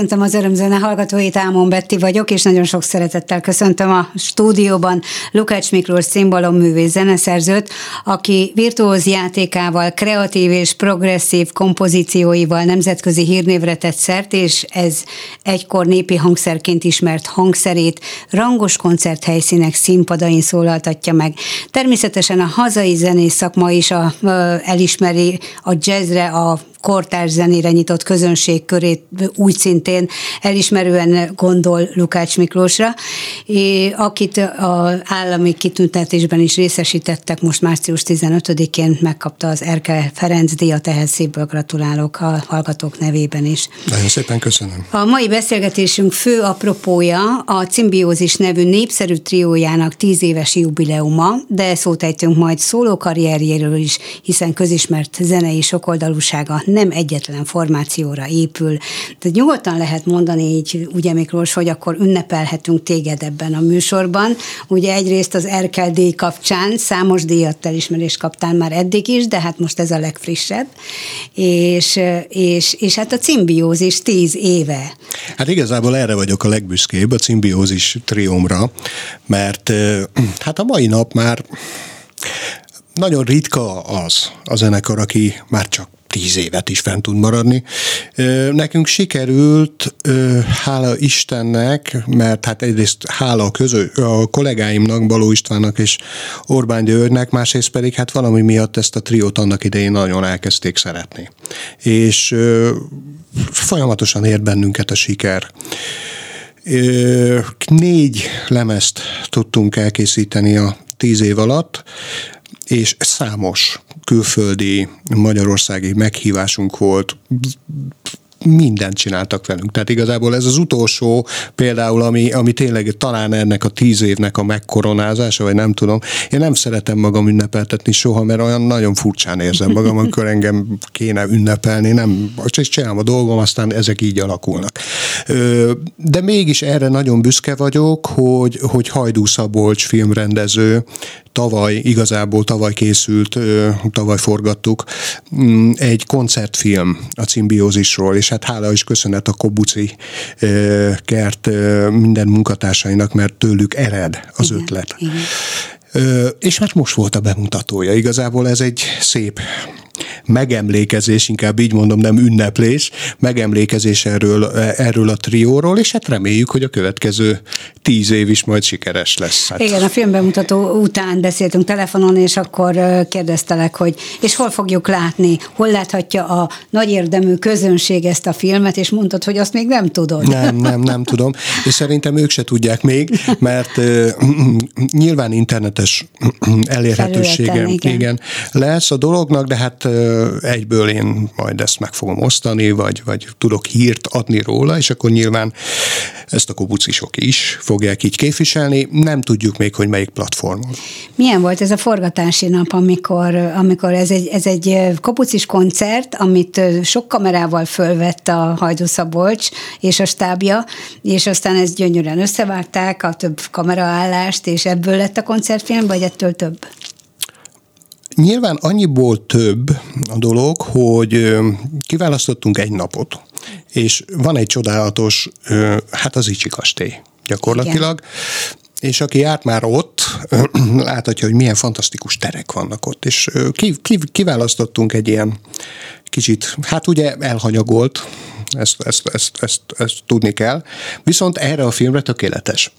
Köszöntöm az örömzene hallgatóit, Ámon Betti vagyok, és nagyon sok szeretettel köszöntöm a stúdióban Lukács Miklós művész zeneszerzőt, aki virtuóz játékával, kreatív és progresszív kompozícióival nemzetközi hírnévre tett szert, és ez egykor népi hangszerként ismert hangszerét rangos koncerthelyszínek színpadain szólaltatja meg. Természetesen a hazai zenész szakma is a, elismeri a jazzre, a kortárs zenére nyitott közönség körét úgy szintén elismerően gondol Lukács Miklósra, akit az állami kitüntetésben is részesítettek, most március 15-én megkapta az Erke Ferenc díjat, ehhez szívből gratulálok a hallgatók nevében is. Nagyon szépen köszönöm. A mai beszélgetésünk fő apropója a Cimbiózis nevű népszerű triójának tíz éves jubileuma, de szót ejtünk majd szóló karrierjéről is, hiszen közismert zenei sokoldalúsága nem egyetlen formációra épül. Tehát nyugodtan lehet mondani így, ugye Miklós, hogy akkor ünnepelhetünk téged ebben a műsorban. Ugye egyrészt az Erkel díj kapcsán számos díjat elismerést kaptál már eddig is, de hát most ez a legfrissebb. És, és, és hát a cimbiózis tíz éve. Hát igazából erre vagyok a legbüszkébb, a cimbiózis triomra, mert hát a mai nap már nagyon ritka az a zenekar, aki már csak tíz évet is fent tud maradni. Nekünk sikerült, hála Istennek, mert hát egyrészt hála a, közö, a kollégáimnak, Baló Istvánnak és Orbán Györgynek, másrészt pedig hát valami miatt ezt a triót annak idején nagyon elkezdték szeretni. És folyamatosan ért bennünket a siker. Négy lemezt tudtunk elkészíteni a tíz év alatt, és számos külföldi, magyarországi meghívásunk volt, mindent csináltak velünk. Tehát igazából ez az utolsó például, ami, ami tényleg talán ennek a tíz évnek a megkoronázása, vagy nem tudom. Én nem szeretem magam ünnepeltetni soha, mert olyan nagyon furcsán érzem magam, amikor engem kéne ünnepelni, nem, csak csinálom a dolgom, aztán ezek így alakulnak. De mégis erre nagyon büszke vagyok, hogy, hogy Hajdú Szabolcs filmrendező tavaly, igazából tavaly készült, tavaly forgattuk, mm, egy koncertfilm a cimbiózisról, és hát hála is köszönet a Kobuci kert minden munkatársainak, mert tőlük ered az igen, ötlet. Igen. És hát most volt a bemutatója. Igazából ez egy szép megemlékezés, inkább így mondom, nem ünneplés, megemlékezés erről, erről a trióról, és hát reméljük, hogy a következő tíz év is majd sikeres lesz. Hát. Igen, a filmbemutató után beszéltünk telefonon, és akkor kérdeztelek, hogy és hol fogjuk látni, hol láthatja a nagy érdemű közönség ezt a filmet, és mondtad, hogy azt még nem tudod. Nem, nem, nem tudom, és szerintem ők se tudják még, mert uh, nyilván internetes elérhetősége igen. igen. lesz a dolognak, de hát egyből én majd ezt meg fogom osztani, vagy, vagy tudok hírt adni róla, és akkor nyilván ezt a kobucisok is fogják így képviselni. Nem tudjuk még, hogy melyik platformon. Milyen volt ez a forgatási nap, amikor, amikor ez, egy, ez egy kopucis koncert, amit sok kamerával fölvett a Hajdú Szabolcs és a stábja, és aztán ezt gyönyörűen összevágták, a több kameraállást, és ebből lett a koncertfilm, vagy ettől több? Nyilván annyiból több a dolog, hogy kiválasztottunk egy napot, és van egy csodálatos, hát az Icsi kastély gyakorlatilag, Igen. és aki járt már ott, láthatja, hogy milyen fantasztikus terek vannak ott, és kiválasztottunk egy ilyen kicsit, hát ugye elhanyagolt ezt, ezt, ezt, ezt, ezt tudni kell. Viszont erre a filmre tökéletes.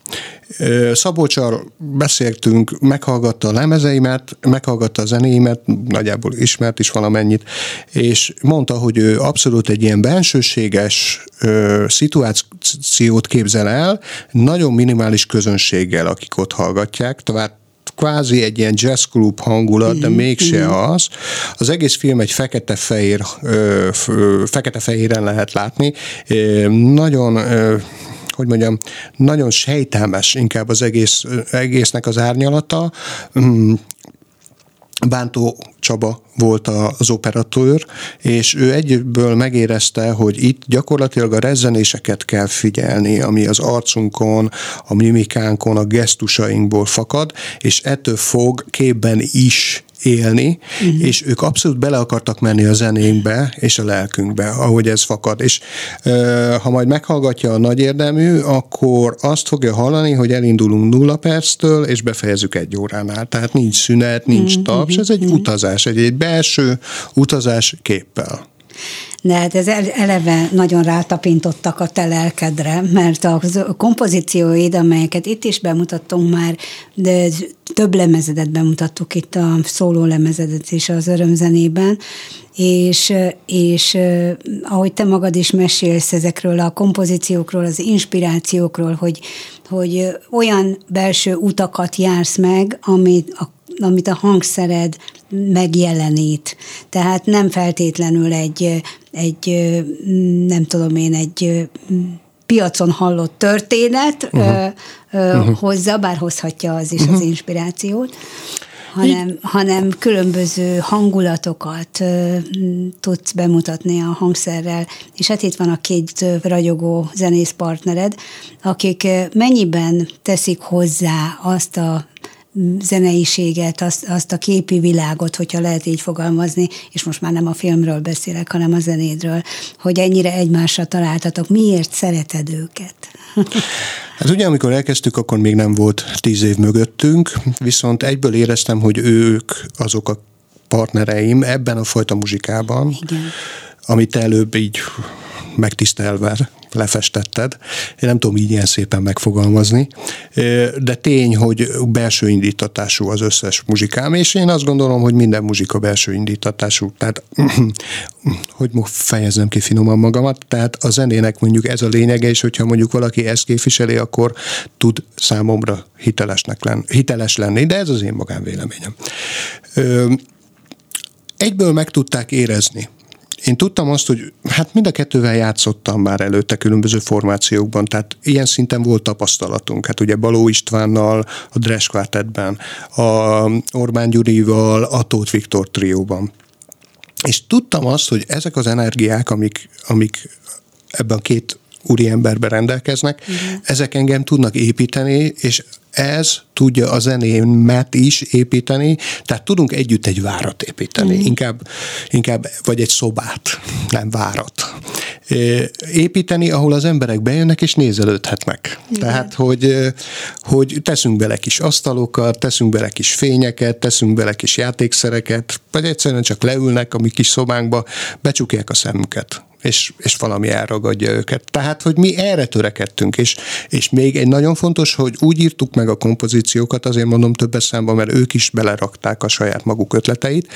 Szabolcsal beszéltünk, meghallgatta a lemezeimet, meghallgatta a zenéimet, nagyjából ismert is valamennyit, és mondta, hogy ő abszolút egy ilyen bensőséges ö, szituációt képzel el, nagyon minimális közönséggel, akik ott hallgatják, tehát kvázi egy ilyen jazz klub hangulat, de mégse az. Az egész film egy fekete-fehér, fekete-fehéren lehet látni. Nagyon hogy mondjam, nagyon sejtelmes inkább az egész, egésznek az árnyalata. Bántó Csaba volt az operatőr, és ő egyből megérezte, hogy itt gyakorlatilag a rezzenéseket kell figyelni, ami az arcunkon, a mimikánkon, a gesztusainkból fakad, és ettől fog képben is élni, uh-huh. és ők abszolút bele akartak menni a zenénkbe és a lelkünkbe, ahogy ez fakad. És ö, ha majd meghallgatja a nagy érdemű, akkor azt fogja hallani, hogy elindulunk nulla perctől, és befejezzük egy óránál. Tehát nincs szünet, nincs uh-huh. taps, ez egy uh-huh. utazás, egy, egy belső utazás képpel de hát ez eleve nagyon rátapintottak a te lelkedre, mert a kompozícióid, amelyeket itt is bemutattunk már, de több lemezedet bemutattuk itt a szóló lemezedet is az örömzenében, és, és ahogy te magad is mesélsz ezekről a kompozíciókról, az inspirációkról, hogy, hogy olyan belső utakat jársz meg, amit a amit a hangszered megjelenít. Tehát nem feltétlenül egy, egy nem tudom én, egy piacon hallott történet uh-huh. Uh-huh. hozza, bár hozhatja az is uh-huh. az inspirációt. hanem, hanem különböző hangulatokat ö, tudsz bemutatni a hangszerrel, és hát itt van a két ragyogó zenész partnered, akik mennyiben teszik hozzá azt a zeneiséget, azt, azt a képi világot, hogyha lehet így fogalmazni, és most már nem a filmről beszélek, hanem a zenédről, hogy ennyire egymásra találtatok. Miért szereted őket? Hát ugye, amikor elkezdtük, akkor még nem volt tíz év mögöttünk, viszont egyből éreztem, hogy ők azok a partnereim ebben a fajta muzsikában, Igen. amit előbb így megtisztelve lefestetted. Én nem tudom így ilyen szépen megfogalmazni, de tény, hogy belső indítatású az összes muzsikám, és én azt gondolom, hogy minden muzsika belső indítatású. Tehát, hogy fejezem ki finoman magamat, tehát a zenének mondjuk ez a lényege, és hogyha mondjuk valaki ezt képviseli, akkor tud számomra hitelesnek lenni, hiteles lenni, de ez az én magánvéleményem. Egyből meg tudták érezni, én tudtam azt, hogy hát mind a kettővel játszottam már előtte különböző formációkban, tehát ilyen szinten volt tapasztalatunk. Hát ugye Baló Istvánnal, a Dres Quartetben, a Orbán Gyurival, a Tóth Viktor trióban. És tudtam azt, hogy ezek az energiák, amik, amik ebben a két úri emberben rendelkeznek, uh-huh. ezek engem tudnak építeni, és ez tudja a zenémet is építeni, tehát tudunk együtt egy várat építeni, mm. inkább, inkább, vagy egy szobát, nem várat. Építeni, ahol az emberek bejönnek és nézelődhetnek. Igen. Tehát, hogy, hogy teszünk bele kis asztalokat, teszünk bele kis fényeket, teszünk bele kis játékszereket, vagy egyszerűen csak leülnek a mi kis szobánkba, becsukják a szemüket és, és valami elragadja őket. Tehát, hogy mi erre törekedtünk, és, és még egy nagyon fontos, hogy úgy írtuk meg a kompozíciókat, azért mondom többes számban, mert ők is belerakták a saját maguk ötleteit,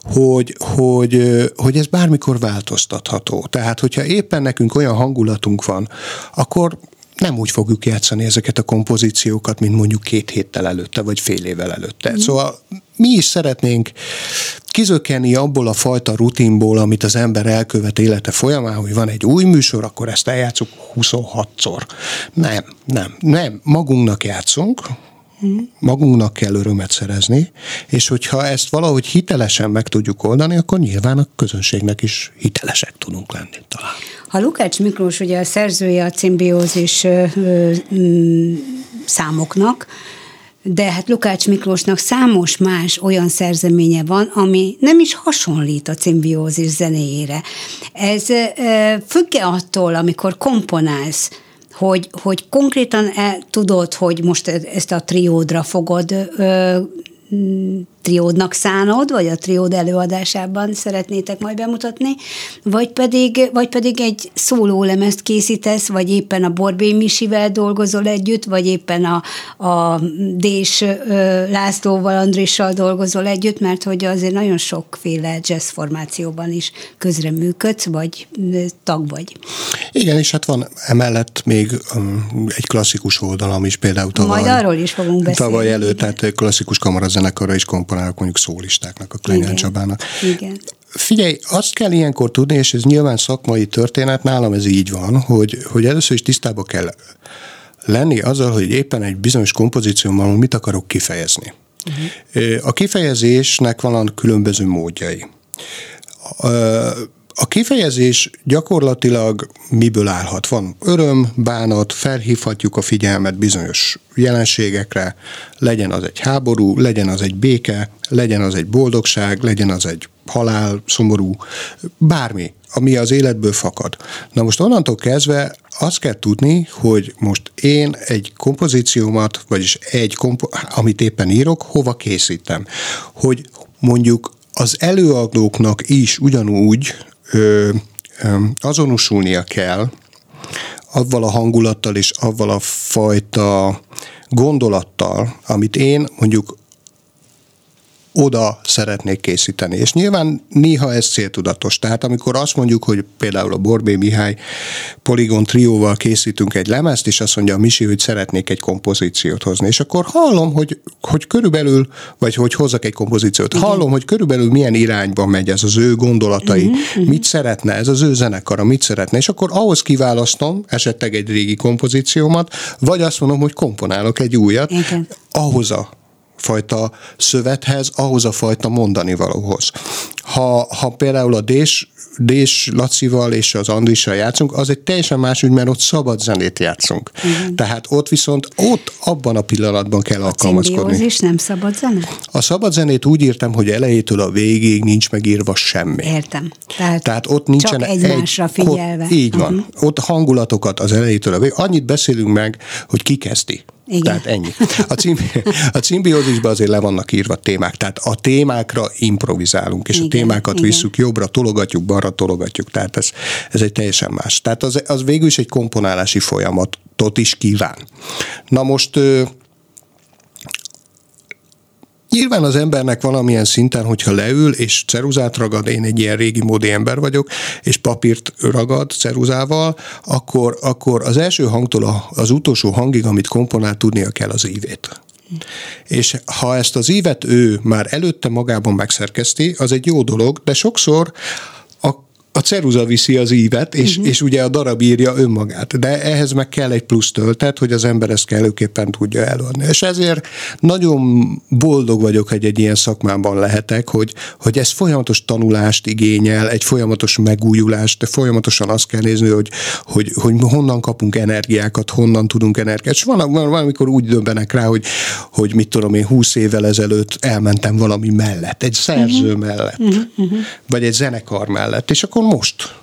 hogy, hogy, hogy ez bármikor változtatható. Tehát, hogyha éppen nekünk olyan hangulatunk van, akkor nem úgy fogjuk játszani ezeket a kompozíciókat, mint mondjuk két héttel előtte, vagy fél évvel előtte. Mm. Szóval mi is szeretnénk kizökkenni abból a fajta rutinból, amit az ember elkövet élete folyamán, hogy van egy új műsor, akkor ezt eljátszuk 26-szor. Nem, nem, nem. Magunknak játszunk, magunknak kell örömet szerezni, és hogyha ezt valahogy hitelesen meg tudjuk oldani, akkor nyilván a közönségnek is hitelesek tudunk lenni talán. Ha Lukács Miklós ugye a szerzője a cimbiózis ö, ö, számoknak, de hát Lukács Miklósnak számos más olyan szerzeménye van, ami nem is hasonlít a cimbiózis zenéjére. Ez függ-e attól, amikor komponálsz, hogy, hogy konkrétan el, tudod, hogy most ezt a triódra fogod ö, triódnak szánod, vagy a triód előadásában szeretnétek majd bemutatni, vagy pedig, vagy pedig egy szólólemezt készítesz, vagy éppen a Borbé Misivel dolgozol együtt, vagy éppen a, a Dés Lászlóval, Andrissal dolgozol együtt, mert hogy azért nagyon sokféle jazz formációban is közreműködsz, vagy tag vagy. Igen, és hát van emellett még um, egy klasszikus oldalam is, például tavaly. Majd arról is fogunk beszélni. Tavaly előtt, tehát klasszikus kamarazenekarra is komponálok mondjuk szólistáknak, a Klenyán Csabának. Igen. Figyelj, azt kell ilyenkor tudni, és ez nyilván szakmai történet, nálam ez így van, hogy, hogy először is tisztába kell lenni azzal, hogy éppen egy bizonyos kompozícióban mit akarok kifejezni. Uh-huh. A kifejezésnek van különböző módjai. A kifejezés gyakorlatilag miből állhat? Van öröm, bánat, felhívhatjuk a figyelmet bizonyos jelenségekre, legyen az egy háború, legyen az egy béke, legyen az egy boldogság, legyen az egy halál, szomorú, bármi, ami az életből fakad. Na most onnantól kezdve azt kell tudni, hogy most én egy kompozíciómat, vagyis egy, kompo- amit éppen írok, hova készítem. Hogy mondjuk az előadóknak is ugyanúgy ö, ö, azonosulnia kell avval a hangulattal és avval a fajta gondolattal, amit én mondjuk oda szeretnék készíteni. És nyilván néha ez céltudatos. Tehát amikor azt mondjuk, hogy például a Borbé Mihály Polygon trióval készítünk egy lemezt, és azt mondja a Misi, hogy szeretnék egy kompozíciót hozni. És akkor hallom, hogy, hogy körülbelül, vagy hogy hozzak egy kompozíciót, uh-huh. hallom, hogy körülbelül milyen irányba megy ez az ő gondolatai, uh-huh. mit szeretne, ez az ő zenekara, mit szeretne. És akkor ahhoz kiválasztom esetleg egy régi kompozíciómat, vagy azt mondom, hogy komponálok egy újat, uh-huh. ahhoz a fajta szövethez, ahhoz a fajta mondani valóhoz. Ha, ha például a Dés Dés Lacival és az Andrissal játszunk, az egy teljesen más ügy, mert ott szabad zenét játszunk. Uh-huh. Tehát ott viszont ott abban a pillanatban kell a alkalmazkodni. is nem szabad zene? A szabad zenét úgy írtam, hogy elejétől a végig nincs megírva semmi. Értem. Tehát, Tehát ott nincsen csak egymásra egy, figyelve. Ott, így van. Uh-huh. Ott hangulatokat az elejétől a végig. Annyit beszélünk meg, hogy ki kezdi. Igen. Tehát ennyi. A, cím, a cimbiózisban azért le vannak írva témák, tehát a témákra improvizálunk, és Igen, a témákat Igen. visszük jobbra, tologatjuk, balra tologatjuk, tehát ez, ez egy teljesen más. Tehát az, az végül is egy komponálási folyamatot is kíván. Na most Nyilván az embernek valamilyen szinten, hogyha leül és ceruzát ragad, én egy ilyen régi módi ember vagyok, és papírt ragad ceruzával, akkor, akkor az első hangtól az utolsó hangig, amit komponál, tudnia kell az ívét. És ha ezt az ívet ő már előtte magában megszerkeszti, az egy jó dolog, de sokszor a ceruza viszi az ívet, és, uh-huh. és ugye a darab írja önmagát. De ehhez meg kell egy plusz töltet, hogy az ember ezt kellőképpen tudja előadni. És ezért nagyon boldog vagyok, hogy egy ilyen szakmában lehetek, hogy, hogy ez folyamatos tanulást igényel, egy folyamatos megújulást, folyamatosan azt kell nézni, hogy, hogy, hogy honnan kapunk energiákat, honnan tudunk energiát. És van, van, amikor úgy döbbenek rá, hogy, hogy mit tudom én, húsz évvel ezelőtt elmentem valami mellett, egy szerző uh-huh. mellett, uh-huh. vagy egy zenekar mellett, és akkor most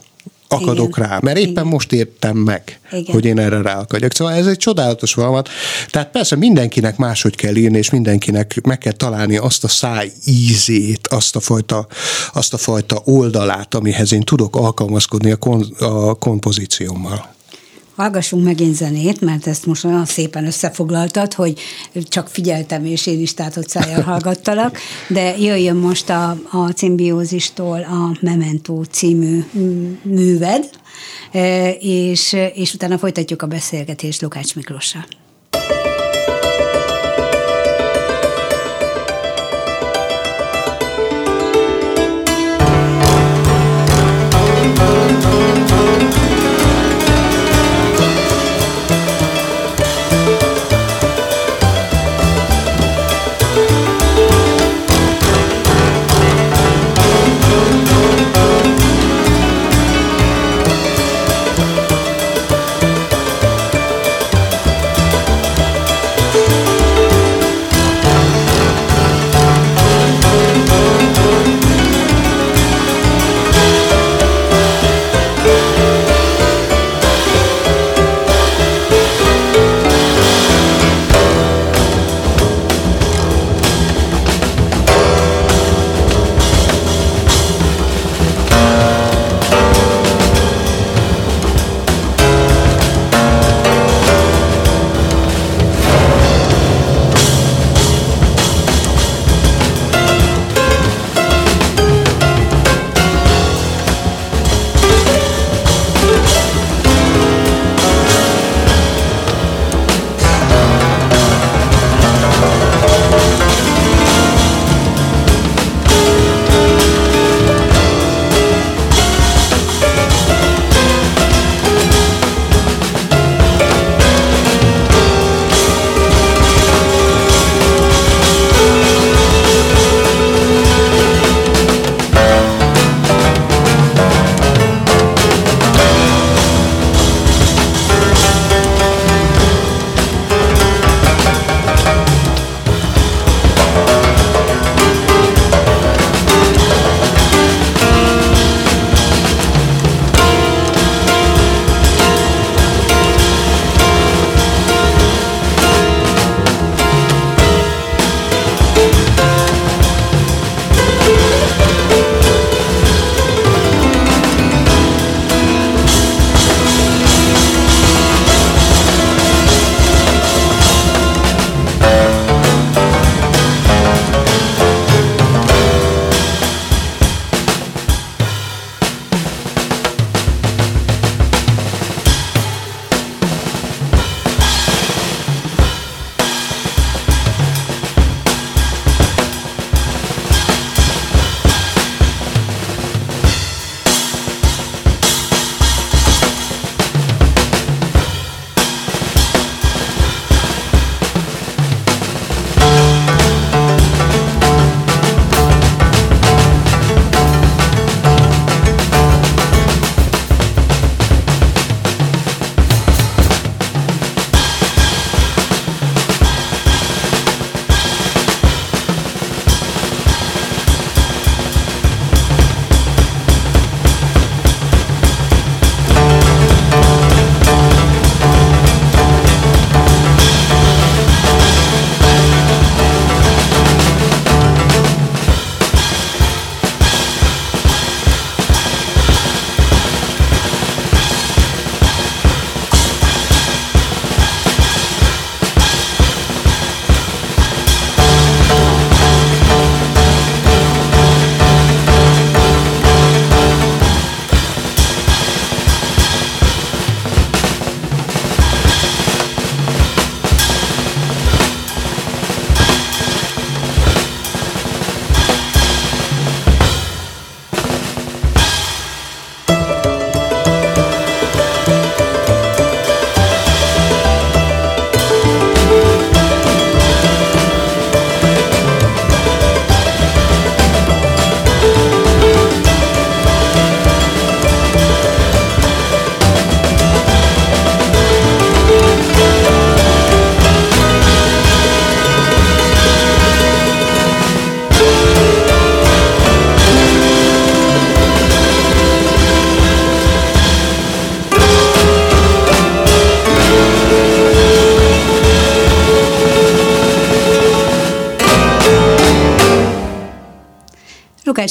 akadok Igen. rá, mert éppen Igen. most értem meg, Igen. hogy én erre rá akadjak. Szóval ez egy csodálatos valamat. Tehát persze mindenkinek máshogy kell írni, és mindenkinek meg kell találni azt a száj ízét, azt a fajta, azt a fajta oldalát, amihez én tudok alkalmazkodni a, kon, a kompozíciómmal. Hallgassunk megint zenét, mert ezt most olyan szépen összefoglaltad, hogy csak figyeltem, és én is tátott szájjal hallgattalak, de jöjjön most a, a cimbiózistól a Memento című műved, e, és, és utána folytatjuk a beszélgetést Lukács Miklossal.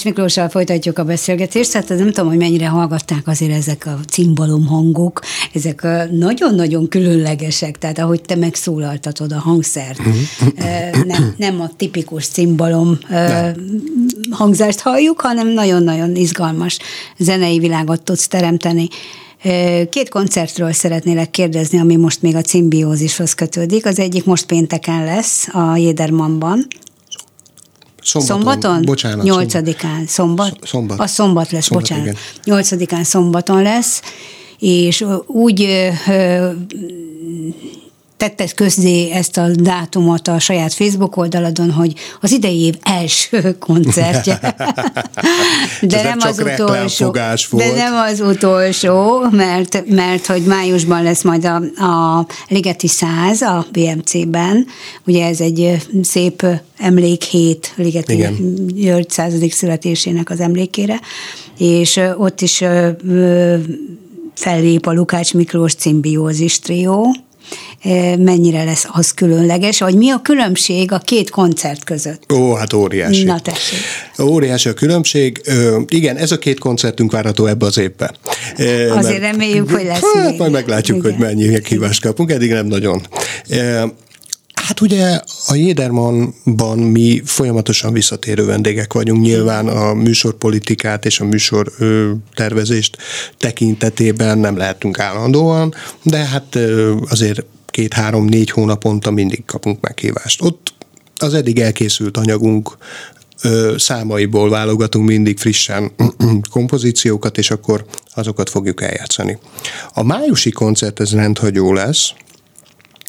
Lukács Miklóssal folytatjuk a beszélgetést, tehát nem tudom, hogy mennyire hallgatták azért ezek a cimbalom hangok, ezek nagyon-nagyon különlegesek, tehát ahogy te megszólaltatod a hangszert, nem, nem a tipikus cimbalom hangzást halljuk, hanem nagyon-nagyon izgalmas zenei világot tudsz teremteni. Két koncertről szeretnélek kérdezni, ami most még a cimbiózishoz kötődik. Az egyik most pénteken lesz a Jédermanban. Szombaton? Szombaton? Bocsánat. Nyolcadikán. Szombat? Szombat. A szombat lesz, Szombat, bocsánat. igen. Nyolcadikán szombaton lesz, és úgy tetted közzé ezt a dátumot a saját Facebook oldaladon, hogy az idei év első koncertje. De Ez nem az utolsó. volt. De nem az utolsó, mert, mert hogy májusban lesz majd a, a Ligeti 100 a BMC-ben. Ugye ez egy szép emlékhét Ligeti Igen. György századik születésének az emlékére, és ott is fellép a Lukács Miklós cimbiózis trió, mennyire lesz az különleges, vagy mi a különbség a két koncert között? Ó, hát óriási. Na, tessék. Óriási a különbség. Ö, igen, ez a két koncertünk várható ebbe az évbe. Ö, Azért mert- reméljük, hogy lesz Hát, még. majd meglátjuk, Igen. hogy mennyi kívást kapunk, eddig nem nagyon. Hát ugye a Jédermanban mi folyamatosan visszatérő vendégek vagyunk, nyilván a műsorpolitikát és a műsor tervezést tekintetében nem lehetünk állandóan, de hát azért két-három-négy hónaponta mindig kapunk meghívást. Ott az eddig elkészült anyagunk ö, számaiból válogatunk mindig frissen kompozíciókat, és akkor azokat fogjuk eljátszani. A májusi koncert ez rendhagyó lesz,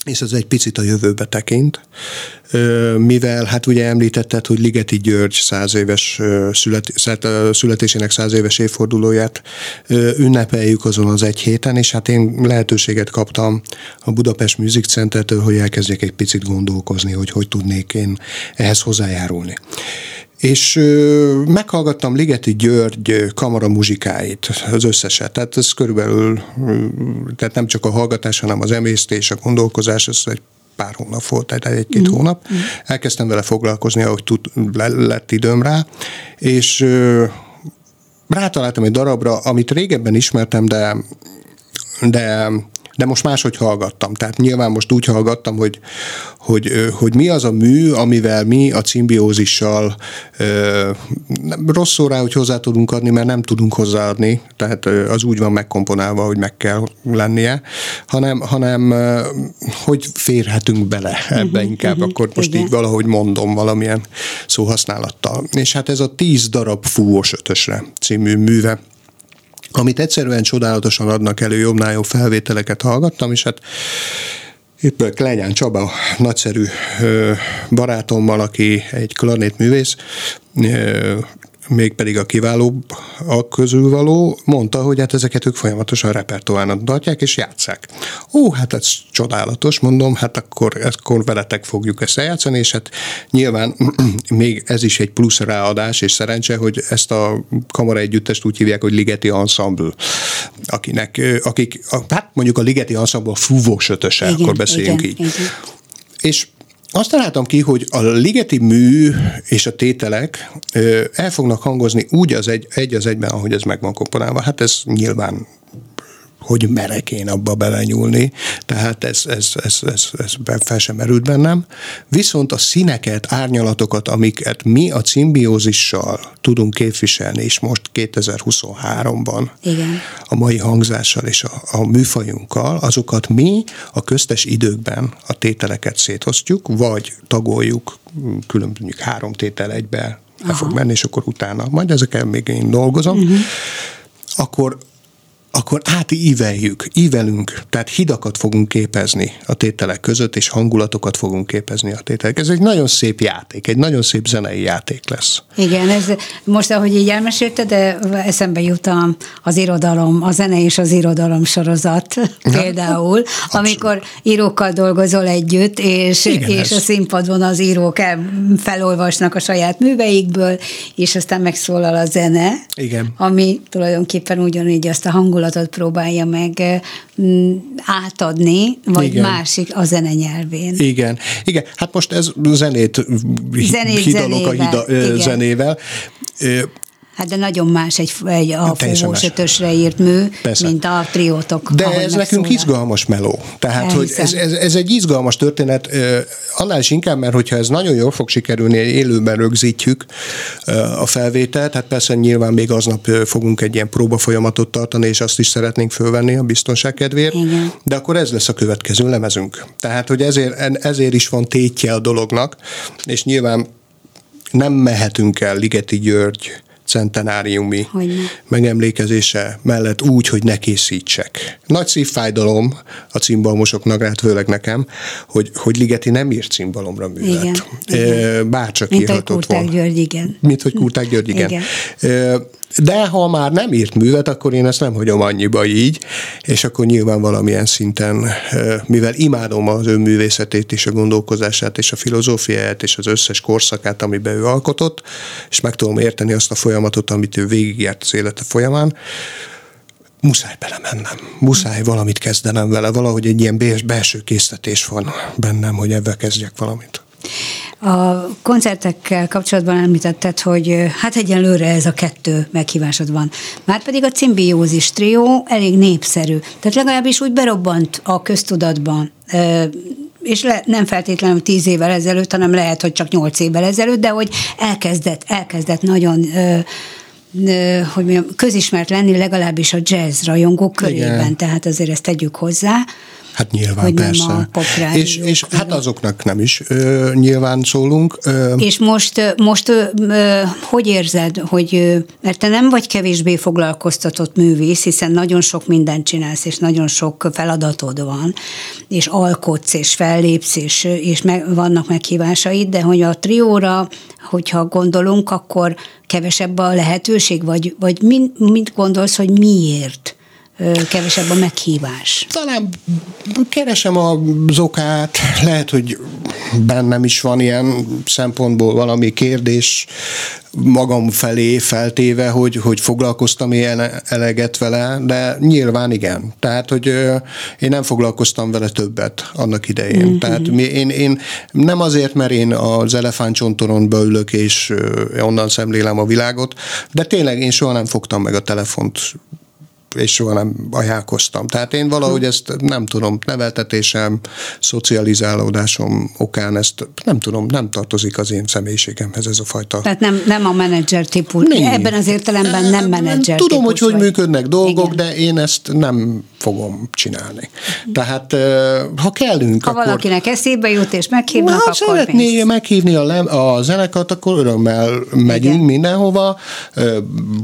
és ez egy picit a jövőbe tekint, mivel hát ugye említetted, hogy Ligeti György száz éves szület, születésének száz éves évfordulóját ünnepeljük azon az egy héten, és hát én lehetőséget kaptam a Budapest Music Centertől, hogy elkezdjek egy picit gondolkozni, hogy hogy tudnék én ehhez hozzájárulni. És meghallgattam Ligeti György ö, kamara muzsikáit, az összeset. Tehát ez körülbelül, tehát nem csak a hallgatás, hanem az emésztés, a gondolkozás, ez egy pár hónap volt, tehát egy-két mm. hónap. Elkezdtem vele foglalkozni, ahogy tud, le, lett időm rá, és ö, rátaláltam egy darabra, amit régebben ismertem, de de de most máshogy hallgattam. Tehát nyilván most úgy hallgattam, hogy, hogy, hogy mi az a mű, amivel mi a cimbiózissal ö, nem- rossz szó rá, hogy hozzá tudunk adni, mert nem tudunk hozzáadni, tehát az úgy van megkomponálva, hogy meg kell lennie, hanem, hanem hogy férhetünk bele ebbe uh-huh, inkább, uh-huh, akkor most igen. így valahogy mondom valamilyen szóhasználattal. És hát ez a tíz darab fúvós ötösre című műve, amit egyszerűen csodálatosan adnak elő, jobbnál jobb felvételeket hallgattam, és hát éppen Klenyán Csaba, nagyszerű barátommal, aki egy klarnétművész, mégpedig a kiválóbb a közül való, mondta, hogy hát ezeket ők folyamatosan repertoárnak tartják, és játszák. Ó, hát ez csodálatos, mondom, hát akkor, akkor veletek fogjuk ezt eljátszani, és hát nyilván még ez is egy plusz ráadás, és szerencse, hogy ezt a kamara együttest úgy hívják, hogy Ligeti Ensemble, akinek, akik, hát mondjuk a Ligeti Ensemble fúvós ötöse, Igen, akkor beszéljünk igen, így. igen. És azt találtam ki, hogy a ligeti mű és a tételek el fognak hangozni úgy az egy, egy az egyben, ahogy ez meg van komponálva. Hát ez nyilván hogy merek én abba belenyúlni, tehát ez, ez, ez, ez, ez fel sem merült bennem. Viszont a színeket, árnyalatokat, amiket mi a cimbiózissal tudunk képviselni, és most 2023-ban Igen. a mai hangzással és a, a műfajunkkal, azokat mi a köztes időkben a tételeket szétosztjuk, vagy tagoljuk, külön mondjuk három tétel egybe le fog menni, és akkor utána, majd ezeken még én dolgozom, uh-huh. akkor akkor átíveljük, ívelünk, tehát hidakat fogunk képezni a tételek között, és hangulatokat fogunk képezni a tételek. Ez egy nagyon szép játék, egy nagyon szép zenei játék lesz. Igen, ez most, ahogy így elmesélted, de eszembe jut az irodalom, a zene és az irodalom sorozat például, amikor írókkal dolgozol együtt, és, Igen, és ez- a színpadon az írók el, felolvasnak a saját műveikből, és aztán megszólal a zene, Igen. ami tulajdonképpen ugyanígy azt a hangulatot hangulatot próbálja meg átadni, vagy Igen. másik a zene nyelvén. Igen. Igen, hát most ez zenét, zenét hidalok zenével. a hida, zenével. Hát de nagyon más egy, egy a fúvós ötösre írt mű, Persze. mint a triótok. De ez nekünk izgalmas meló. Tehát, hogy ez, ez, ez, egy izgalmas történet, annál is inkább, mert hogyha ez nagyon jól fog sikerülni, élőben rögzítjük a felvételt, hát persze nyilván még aznap fogunk egy ilyen próba folyamatot tartani, és azt is szeretnénk fölvenni a biztonság kedvéért, Igen. de akkor ez lesz a következő lemezünk. Tehát, hogy ezért, ezért is van tétje a dolognak, és nyilván nem mehetünk el Ligeti György centenáriumi Hogyne. megemlékezése mellett úgy, hogy ne készítsek. Nagy szívfájdalom a cimbalmosoknak, hát főleg nekem, hogy, hogy Ligeti nem írt cimbalomra művet. Igen, Bárcsak Mint írhatott volna. György, igen. Mint hogy Kurták György, igen. igen. De ha már nem írt művet, akkor én ezt nem hagyom annyiba így, és akkor nyilván valamilyen szinten, mivel imádom az ő művészetét és a gondolkozását és a filozófiáját és az összes korszakát, amiben ő alkotott, és meg tudom érteni azt a folyamatot, amit ő végigjárt az élete folyamán, muszáj belemennem, muszáj valamit kezdenem vele, valahogy egy ilyen belső késztetés van bennem, hogy ebben kezdjek valamit. A koncertekkel kapcsolatban említetted, hogy hát egyenlőre ez a kettő meghívásod van. Márpedig a cimbiózis trió elég népszerű. Tehát legalábbis úgy berobbant a köztudatban és le, nem feltétlenül tíz évvel ezelőtt, hanem lehet, hogy csak nyolc évvel ezelőtt, de hogy elkezdett, elkezdett nagyon hogy mondjam, közismert lenni legalábbis a jazz rajongók körében, Igen. tehát azért ezt tegyük hozzá. Hát nyilván, hogy persze. Nem a és, és hát azoknak nem is ö, nyilván szólunk. Ö. És most, most ö, ö, hogy érzed, hogy, ö, mert te nem vagy kevésbé foglalkoztatott művész, hiszen nagyon sok mindent csinálsz, és nagyon sok feladatod van, és alkotsz, és fellépsz, és, és meg, vannak meghívásaid, de hogy a trióra, hogyha gondolunk, akkor kevesebb a lehetőség, vagy, vagy mint, mint gondolsz, hogy miért? Kevesebb a meghívás? Talán keresem az okát, lehet, hogy bennem is van ilyen szempontból valami kérdés magam felé feltéve, hogy, hogy foglalkoztam ilyen eleget vele, de nyilván igen. Tehát, hogy én nem foglalkoztam vele többet annak idején. Mm-hmm. Tehát én, én nem azért, mert én az elefántcsontoron beülök, és onnan szemlélem a világot, de tényleg én soha nem fogtam meg a telefont és soha nem ajánlkoztam. Tehát én valahogy ezt nem tudom, neveltetésem, szocializálódásom okán ezt nem tudom, nem tartozik az én személyiségemhez ez a fajta. Tehát nem, nem a menedzser típus. Mi? Ebben az értelemben nem menedzser Tudom, hogy hogy vagy. működnek dolgok, Igen. de én ezt nem fogom csinálni. Tehát ha kellünk, Ha akkor... valakinek eszébe jut és meghívnak, ha akkor szeretné pénzt. meghívni a, lem, a zenekart, akkor örömmel megyünk Igen. mindenhova,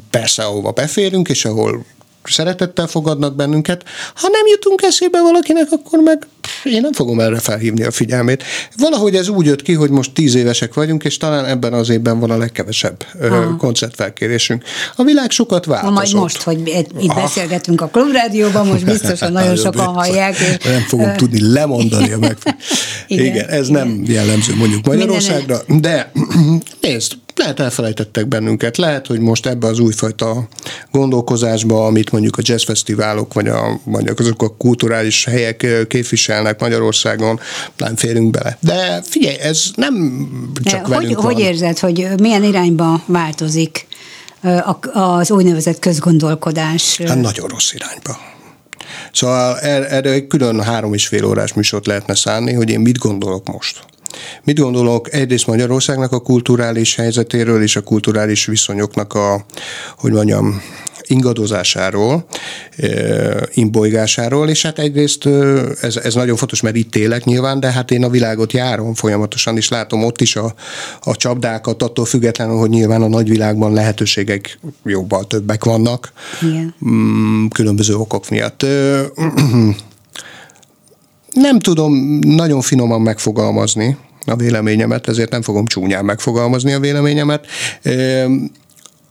persze ahova beférünk, és ahol szeretettel fogadnak bennünket. Ha nem jutunk eszébe valakinek, akkor meg én nem fogom erre felhívni a figyelmét. Valahogy ez úgy jött ki, hogy most tíz évesek vagyunk, és talán ebben az évben van a legkevesebb Aha. koncertfelkérésünk. A világ sokat változott. Na majd most, hogy itt ah. beszélgetünk a klubrádióban, most biztosan nagyon sokan hallják. És... Nem fogom tudni lemondani a meg... igen, igen, ez igen. nem jellemző mondjuk Magyarországra, de nézd, lehet elfelejtettek bennünket, lehet, hogy most ebbe az újfajta gondolkozásba, amit mondjuk a jazzfesztiválok, vagy, a, vagy azok a kulturális helyek képviselnek Magyarországon, nem férünk bele. De figyelj, ez nem csak hogy, velünk Hogy van. érzed, hogy milyen irányba változik az úgynevezett közgondolkodás? Hát nagyon rossz irányba. Szóval er, erre egy külön három és fél órás műsort lehetne szánni, hogy én mit gondolok most. Mit gondolok egyrészt Magyarországnak a kulturális helyzetéről és a kulturális viszonyoknak a, hogy mondjam, ingadozásáról, imbolygásáról, és hát egyrészt ez, ez nagyon fontos, mert itt élek nyilván, de hát én a világot járom folyamatosan, és látom ott is a, a csapdákat, attól függetlenül, hogy nyilván a nagyvilágban lehetőségek jobban többek vannak, Igen. Mm, különböző okok miatt. Nem tudom nagyon finoman megfogalmazni a véleményemet, ezért nem fogom csúnyán megfogalmazni a véleményemet.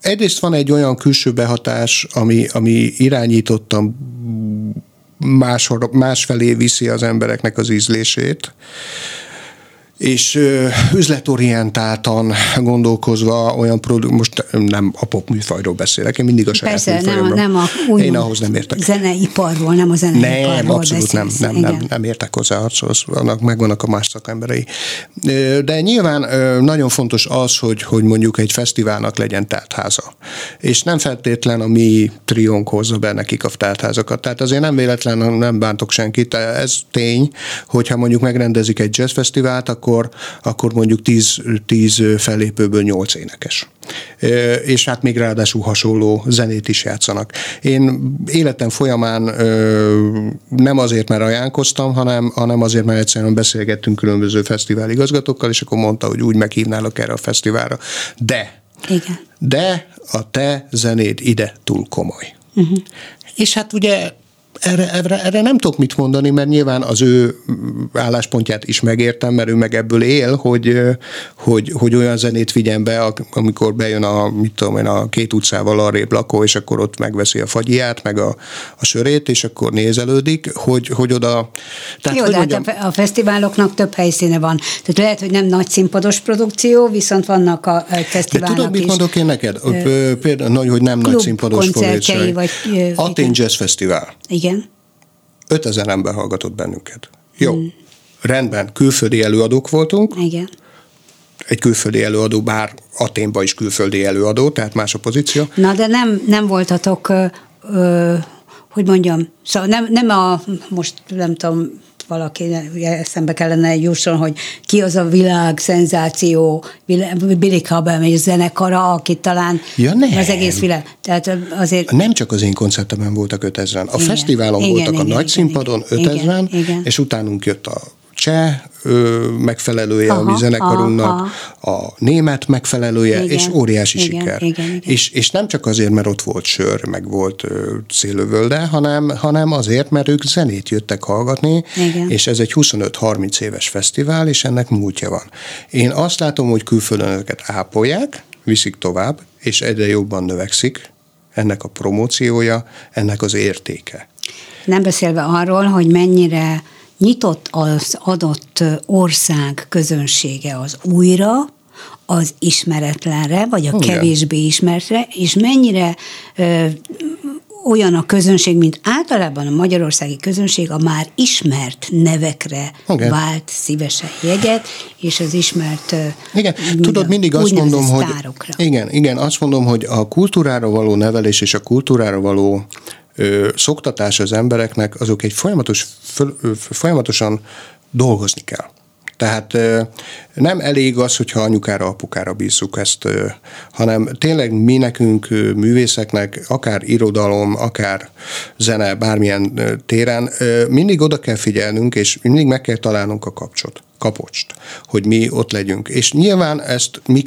Egyrészt van egy olyan külső behatás, ami, ami irányítottan máshol, másfelé viszi az embereknek az ízlését, és üzletorientáltan gondolkozva olyan produkt, most nem a pop műfajról beszélek, én mindig a saját Persze, nem, a, nem a Én ahhoz nem értek. Zeneiparról, nem a zeneiparról Nem, abszolút nem, nem, nem, nem, értek hozzá, az, annak megvannak a más szakemberei. De nyilván nagyon fontos az, hogy, hogy mondjuk egy fesztiválnak legyen teltháza. És nem feltétlen a mi triónk hozza be nekik a teltházakat. Tehát azért nem véletlen, nem bántok senkit. Ez tény, hogyha mondjuk megrendezik egy jazzfesztivált, akkor akkor, akkor mondjuk 10, 10 fellépőből 8 énekes. És hát még ráadásul hasonló zenét is játszanak. Én életem folyamán nem azért, mert ajánlkoztam, hanem, hanem azért, mert egyszerűen beszélgettünk különböző fesztivál igazgatókkal, és akkor mondta, hogy úgy meghívnálok erre a fesztiválra. De, Igen. de a te zenéd ide túl komoly. Uh-huh. És hát ugye erre, erre, erre nem tudok mit mondani, mert nyilván az ő álláspontját is megértem, mert ő meg ebből él, hogy, hogy, hogy olyan zenét vigyen be, amikor bejön a, mit tudom én, a két utcával arrébb lakó, és akkor ott megveszi a fagyiát, meg a, a sörét, és akkor nézelődik, hogy, hogy oda... Tehát, Jó, hogy de hát mondjam, a fesztiváloknak több helyszíne van. Tehát lehet, hogy nem nagy színpados produkció, viszont vannak a fesztiválok De tudod, mit mondok én neked? Például, hogy nem nagy színpados produkció. Vagy, Atén Jazz Fesztivál. Igen 5000 ember hallgatott bennünket. Jó, hmm. rendben, külföldi előadók voltunk. Igen. Egy külföldi előadó, bár Aténban is külföldi előadó, tehát más a pozíció. Na, de nem, nem voltatok, ö, ö, hogy mondjam, szóval nem, nem a, most nem tudom, valaki eszembe kellene jusson, hogy ki az a világ szenzáció, Billy Cobham és zenekara, aki talán ja, nem. az egész világ. Tehát azért... Nem csak az én koncertemen voltak 5000 A igen, fesztiválon igen, voltak igen, a nagy igen, színpadon 5000 és utánunk jött a cseh ö, megfelelője aha, a mi zenekarunknak, aha. a német megfelelője, igen, és óriási igen, siker. Igen, igen. És, és nem csak azért, mert ott volt sör, meg volt ö, hanem, hanem azért, mert ők zenét jöttek hallgatni, igen. és ez egy 25-30 éves fesztivál, és ennek múltja van. Én azt látom, hogy külföldön őket ápolják, viszik tovább, és egyre jobban növekszik ennek a promóciója, ennek az értéke. Nem beszélve arról, hogy mennyire nyitott az adott ország közönsége az újra, az ismeretlenre, vagy a Igen. kevésbé ismertre, és mennyire ö, olyan a közönség, mint általában a magyarországi közönség a már ismert nevekre okay. vált szívesen jeget, és az ismert Igen, tudod, mindig azt mondom, hogy igen, igen, azt mondom, hogy a kultúrára való nevelés és a kultúrára való ö, szoktatás az embereknek, azok egy folyamatos, folyamatosan dolgozni kell. Tehát nem elég az, hogyha anyukára, apukára bízzuk ezt, hanem tényleg mi nekünk, művészeknek, akár irodalom, akár zene, bármilyen téren, mindig oda kell figyelnünk, és mindig meg kell találnunk a kapcsot kapocst, hogy mi ott legyünk. És nyilván ezt mi,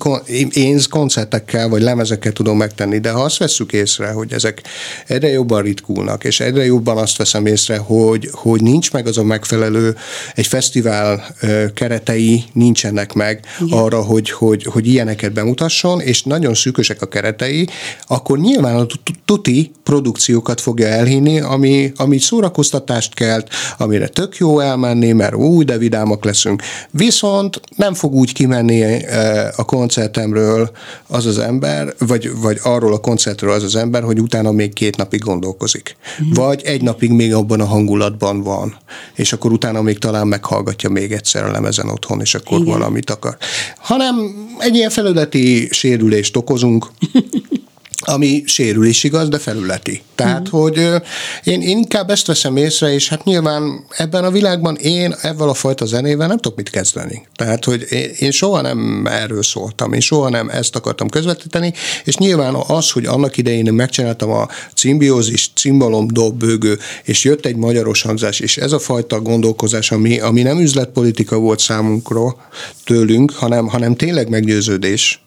én koncertekkel vagy lemezekkel tudom megtenni, de ha azt vesszük észre, hogy ezek egyre jobban ritkulnak, és egyre jobban azt veszem észre, hogy, hogy nincs meg az a megfelelő, egy fesztivál keretei nincsenek meg Igen. arra, hogy, hogy, hogy ilyeneket bemutasson, és nagyon szűkösek a keretei, akkor nyilván a tuti produkciókat fogja elhinni, ami, ami szórakoztatást kelt, amire tök jó elmenni, mert úgy, de vidámak leszünk, Viszont nem fog úgy kimenni eh, a koncertemről az az ember, vagy, vagy arról a koncertről az az ember, hogy utána még két napig gondolkozik. Mm. Vagy egy napig még abban a hangulatban van, és akkor utána még talán meghallgatja még egyszer a lemezen otthon, és akkor Igen. valamit akar. Hanem egy ilyen felületi sérülést okozunk, ami sérül is igaz, de felületi. Tehát, mm. hogy én, én inkább ezt veszem észre, és hát nyilván ebben a világban én ebben a fajta zenével nem tudok mit kezdeni. Tehát, hogy én, én soha nem erről szóltam, én soha nem ezt akartam közvetíteni, és nyilván az, hogy annak idején megcsináltam a cimbiózis, cimbalom, dob, bőgő, és jött egy magyaros hangzás, és ez a fajta gondolkozás, ami, ami nem üzletpolitika volt számunkra tőlünk, hanem, hanem tényleg meggyőződés,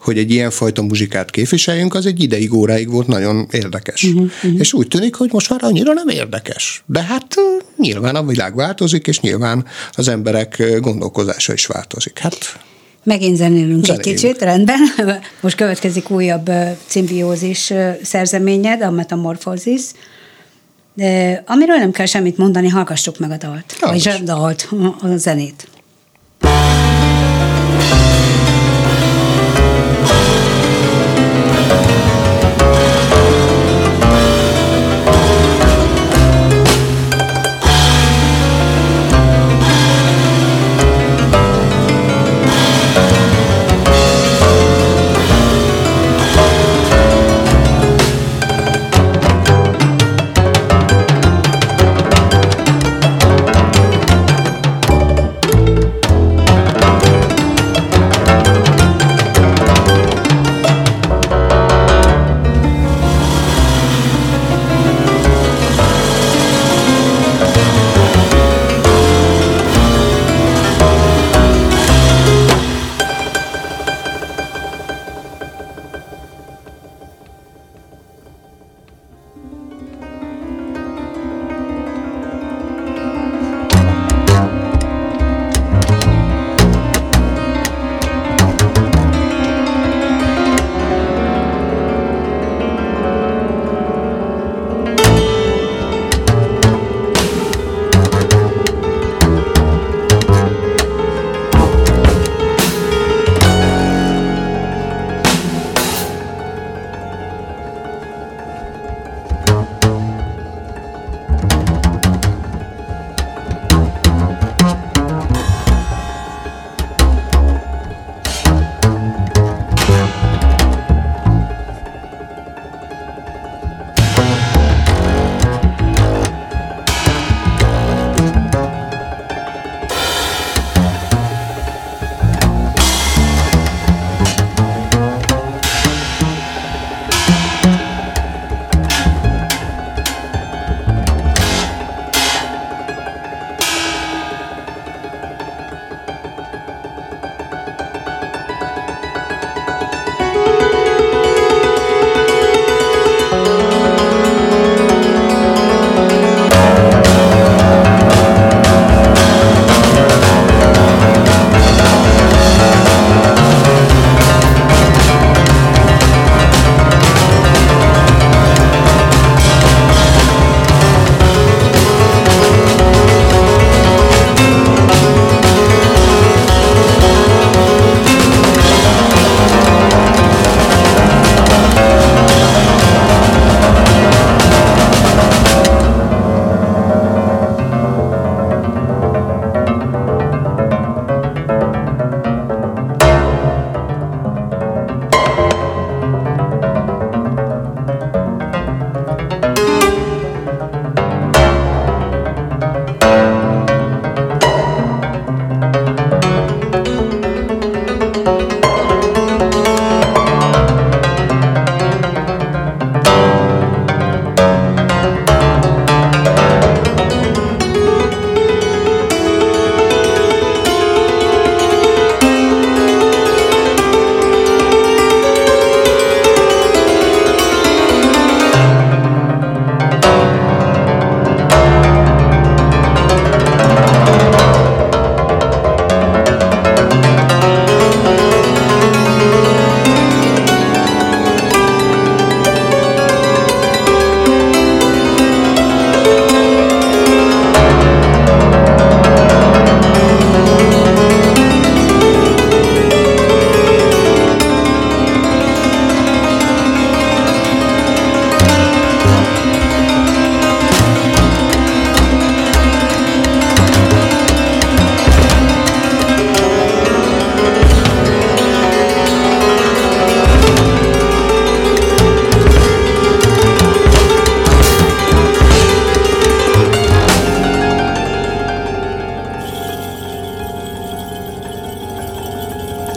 hogy egy ilyenfajta muzsikát képviseljünk, az egy ideig, óráig volt nagyon érdekes. Uh-huh, uh-huh. És úgy tűnik, hogy most már annyira nem érdekes. De hát nyilván a világ változik, és nyilván az emberek gondolkozása is változik. Hát Megint zenélünk egy kicsit, rendben. Most következik újabb cimbiózis szerzeményed, a Metamorphosis. De amiről nem kell semmit mondani, hallgassuk meg a dalt. Vagyis a dalt, a zenét.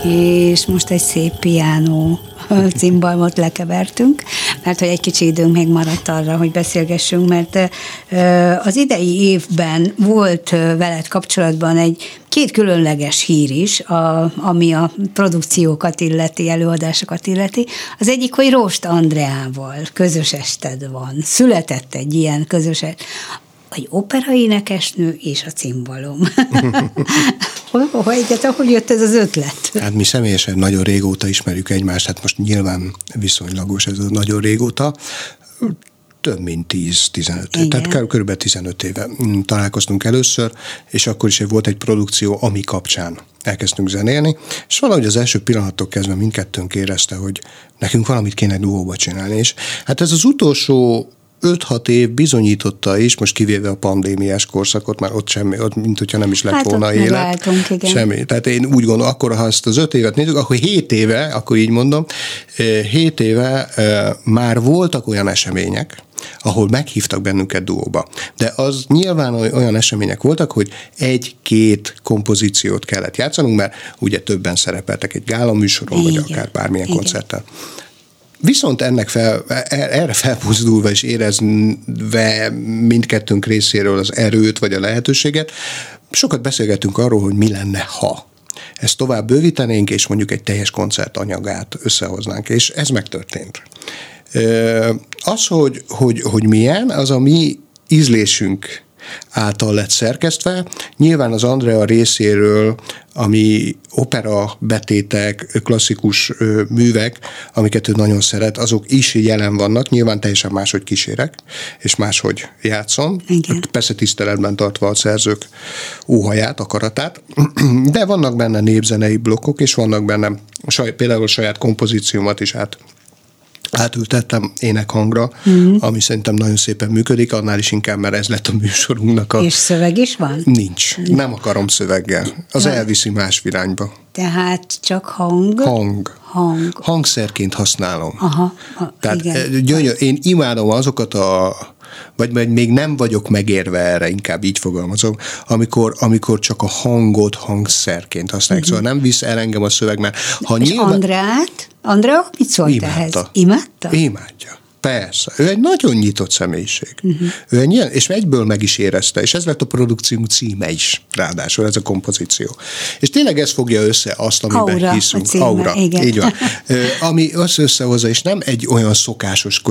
És most egy szép piánó cimbalmot lekevertünk, mert hogy egy kicsi időnk még maradt arra, hogy beszélgessünk, mert az idei évben volt veled kapcsolatban egy két különleges hír is, a, ami a produkciókat illeti, előadásokat illeti. Az egyik, hogy Rost Andreával közös ested van. Született egy ilyen közös egy operaénekesnő és a cimbalom. hogy, egyet, hogy jött ez az ötlet? Hát mi személyesen nagyon régóta ismerjük egymást, hát most nyilván viszonylagos ez a nagyon régóta több mint 10-15, tehát kb. 15 éve találkoztunk először, és akkor is volt egy produkció, ami kapcsán elkezdtünk zenélni, és valahogy az első pillanattól kezdve mindkettőnk érezte, hogy nekünk valamit kéne duóba csinálni, és hát ez az utolsó 5-6 év bizonyította is, most kivéve a pandémiás korszakot, már ott semmi, ott mint hogyha nem is lett hát volna élet. igen. Semmi. Tehát én úgy gondolom, akkor ha ezt az 5 évet nézzük, akkor 7 éve, akkor így mondom, 7 eh, éve eh, már voltak olyan események, ahol meghívtak bennünket duóba. De az nyilván olyan események voltak, hogy egy-két kompozíciót kellett játszanunk, mert ugye többen szerepeltek egy gála műsoron, vagy akár bármilyen Igen. koncerten. Viszont ennek fel, erre felpuzdulva és érezve mindkettőnk részéről az erőt vagy a lehetőséget, sokat beszélgetünk arról, hogy mi lenne, ha ezt tovább bővítenénk, és mondjuk egy teljes koncert anyagát összehoznánk, és ez megtörtént. Az, hogy, hogy, hogy milyen, az a mi ízlésünk által lett szerkesztve. Nyilván az Andrea részéről, ami opera betétek, klasszikus művek, amiket ő nagyon szeret, azok is jelen vannak, nyilván teljesen máshogy kísérek, és máshogy játszom. Igen. Persze tiszteletben tartva a szerzők óhaját, akaratát, de vannak benne népzenei blokkok, és vannak benne például a saját kompozíciómat is át átültettem énekhangra, mm-hmm. ami szerintem nagyon szépen működik, annál is inkább, mert ez lett a műsorunknak a... És szöveg is van? Nincs. Nem akarom szöveggel. Az ja. elviszi más irányba. Tehát csak hang? Hang. Hang. Hangszerként használom. Aha. A, Tehát igen. Eh, gyönyör, én imádom azokat a vagy még nem vagyok megérve erre, inkább így fogalmazom, amikor, amikor csak a hangot hangszerként használják. Uh-huh. Szóval nem visz el engem a szöveg, mert ha És nyilván... Andrát? Andrea mit szólt Imádta. ehhez? Imádta? Imádja. Persze, ő egy nagyon nyitott személyiség. Uh-huh. Ő egy ilyen, és egyből meg is érezte, és ez lett a produkció címe is, ráadásul ez a kompozíció. És tényleg ez fogja össze azt, amiben Aura, hiszünk. Címe, Aura, igen. így van. ami az összehozza, és nem egy olyan szokásos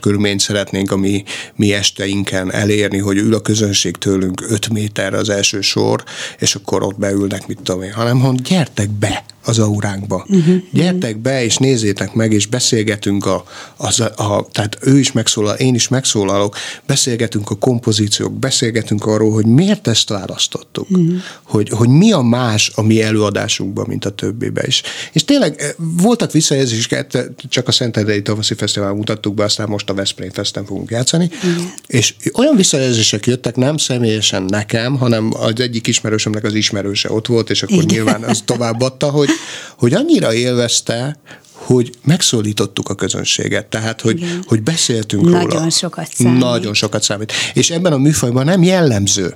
körülményt szeretnénk a mi, mi esteinken elérni, hogy ül a közönség tőlünk 5 méterre az első sor, és akkor ott beülnek, mit tudom én, hanem hogy gyertek be, az auránkba. Uh-huh. Gyertek be, és nézzétek meg, és beszélgetünk a, az, a, tehát ő is megszólal, én is megszólalok, beszélgetünk a kompozíciók, beszélgetünk arról, hogy miért ezt választottuk, uh-huh. hogy, hogy mi a más a mi előadásunkban, mint a többibe is. És tényleg eh, voltak visszajelzések, csak a Szentendrei Tavaszi Fesztivál mutattuk be, aztán most a Veszprém Festen fogunk játszani, uh-huh. és olyan visszajelzések jöttek, nem személyesen nekem, hanem az egyik ismerősömnek az ismerőse ott volt, és akkor Igen. nyilván az továbbadta, hogy, hogy annyira élvezte, hogy megszólítottuk a közönséget, tehát hogy, hogy beszéltünk Nagyon róla. Nagyon sokat számít. Nagyon sokat számít. És ebben a műfajban nem jellemző,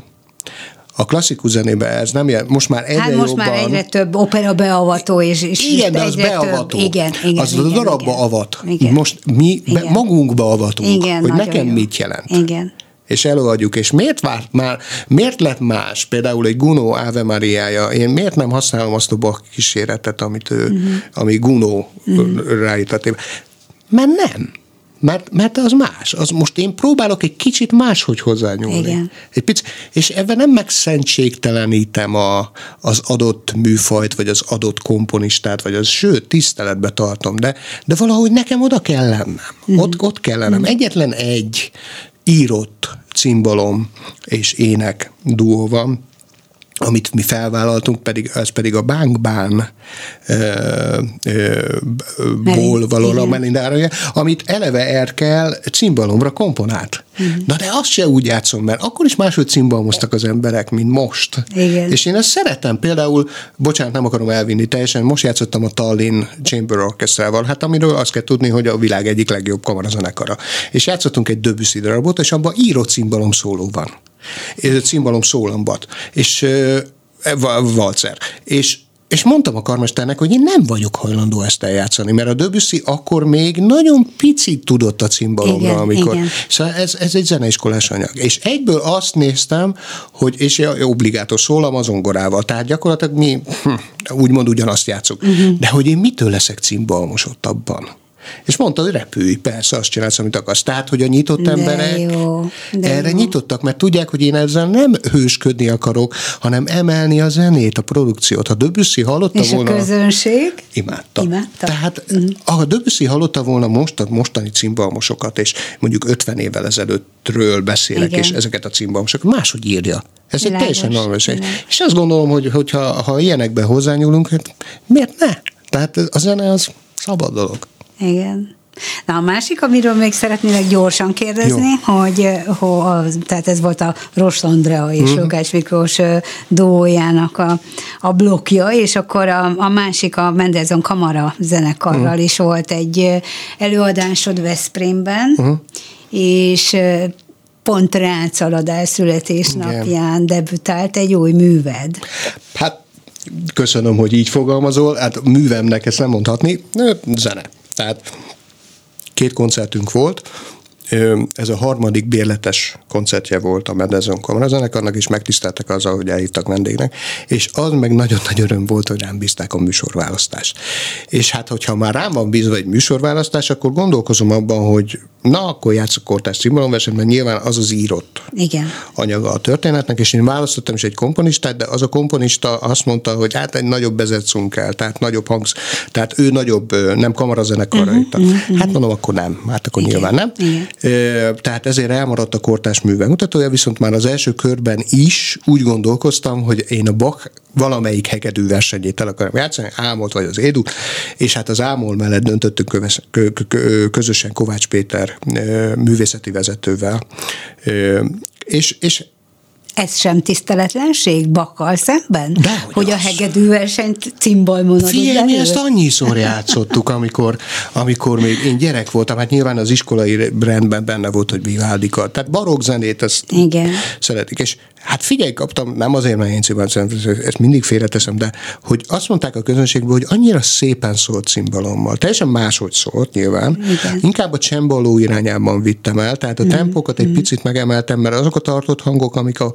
a klasszikus zenében ez nem jel, most már egyre hát most jobban... már egyre több opera beavató, és, és igen, de az beavató. Több. Igen, igen, az igen, a darabba igen. avat. Igen. Most mi igen. Be, magunkba avatunk, igen, hogy nekem jó. mit jelent. Igen és előadjuk, és miért várt már, miért lett más, például egy Guno Ave Mariája, én miért nem használom azt a Bach kíséretet, amit ő, uh-huh. ami Guno uh-huh. ráított. Mert nem. Mert, mert az más. Az most én próbálok egy kicsit máshogy hozzányúlni. Igen. Egy pic, és ebben nem megszentségtelenítem a, az adott műfajt, vagy az adott komponistát, vagy az, sőt, tiszteletbe tartom, de, de valahogy nekem oda kell lennem. Uh-huh. Ott, ott kell lennem. Uh-huh. Egyetlen egy írott cimbalom és ének duó van, amit mi felvállaltunk, pedig, ez pedig a Bánkbán ból való a Melindára, amit eleve Erkel cimbalomra komponált. Uh-huh. Na de azt se úgy játszom, mert akkor is máshogy cimbalmoztak az emberek, mint most. Igen. És én ezt szeretem. Például, bocsánat, nem akarom elvinni teljesen, most játszottam a Tallinn Chamber Orchestrával, hát amiről azt kell tudni, hogy a világ egyik legjobb kamarazenekara. És játszottunk egy Debussy darabot, és abban írott cimbalom szóló van cimbalom szólambat, és valcer. És és mondtam a karmesternek, hogy én nem vagyok hajlandó ezt eljátszani, mert a Debussy akkor még nagyon picit tudott a cimbalomra, Igen, amikor. igen. Szóval ez, ez egy zeneiskolás anyag. És egyből azt néztem, hogy, és obligátos szólam az zongorával, tehát gyakorlatilag mi hm, úgymond ugyanazt játszunk. Uh-huh. De hogy én mitől leszek cimbalmosottabban? És mondta, hogy repülj, persze, azt csinálsz, amit akarsz. Tehát, hogy a nyitott De emberek jó, de erre jó. nyitottak, mert tudják, hogy én ezzel nem hősködni akarok, hanem emelni a zenét, a produkciót. Ha Debussy hallotta És a volna... közönség? Imádta. Imádta? Tehát mm. ha Debussy hallotta volna most a mostani cimbalmosokat, és mondjuk 50 évvel ezelőttről beszélek, Igen. és ezeket a cimbalmosokat máshogy írja. Ez egy Világos, teljesen normális. igen. És azt gondolom, hogy hogyha, ha ilyenekben hozzányúlunk, hát miért ne? Tehát a zene az szabad dolog. Igen. Na a másik, amiről még szeretnélek gyorsan kérdezni, Jó. hogy, hogy tehát ez volt a Rost Andrea és mm. Lukács Miklós ö, duójának a, a blokja, és akkor a, a másik a Mendelssohn Kamara zenekarral Mhm. is volt egy ö, előadásod Veszprémben, Mhm. és pont rácaladás születésnapján debütált egy új műved. Hát köszönöm, hogy így fogalmazol. Hát művemnek ezt nem mondhatni. Zene. Tehát két koncertünk volt. Ez a harmadik bérletes koncertje volt a Mendelssohn Kamarazenekarnak, és megtiszteltek azzal, hogy elhívtak vendégnek, és az meg nagyon nagy öröm volt, hogy rám bízták a műsorválasztást. És hát, hogyha már rám van bízva egy műsorválasztás, akkor gondolkozom abban, hogy na, akkor játszok kortás cimbalomversenyt, mert nyilván az az írott Igen. anyaga a történetnek, és én választottam is egy komponistát, de az a komponista azt mondta, hogy hát egy nagyobb bezetszünk kell, tehát nagyobb hangsz, tehát ő nagyobb, nem kamarazenekarra uh-huh, uh-huh. Hát mondom, akkor nem, hát akkor Igen, nyilván nem. igen. Tehát ezért elmaradt a kortás műve mutatója, viszont már az első körben is úgy gondolkoztam, hogy én a Bach valamelyik hegedű versenyét el akarom játszani, Ámolt vagy az Édu, és hát az Ámol mellett döntöttünk közösen Kovács Péter ö, művészeti vezetővel. És, és Ez sem tiszteletlenség Bakkal szemben? Dehogy hogy a az. hegedűversenyt cimbalmon adod Figyelj, mi ezt annyiszor játszottuk, amikor, amikor még én gyerek voltam, hát nyilván az iskolai rendben benne volt, hogy Vivaldika, tehát barokk zenét, ezt Igen. szeretik, és hát figyelj, kaptam, nem azért, mert én cimbalom, ezt mindig félreteszem, de hogy azt mondták a közönségből, hogy annyira szépen szólt cimbalommal, teljesen máshogy szólt nyilván, Igen. inkább a csembaló irányában vittem el, tehát a tempókat egy picit megemeltem, mert azok a tartott hangok, amik a,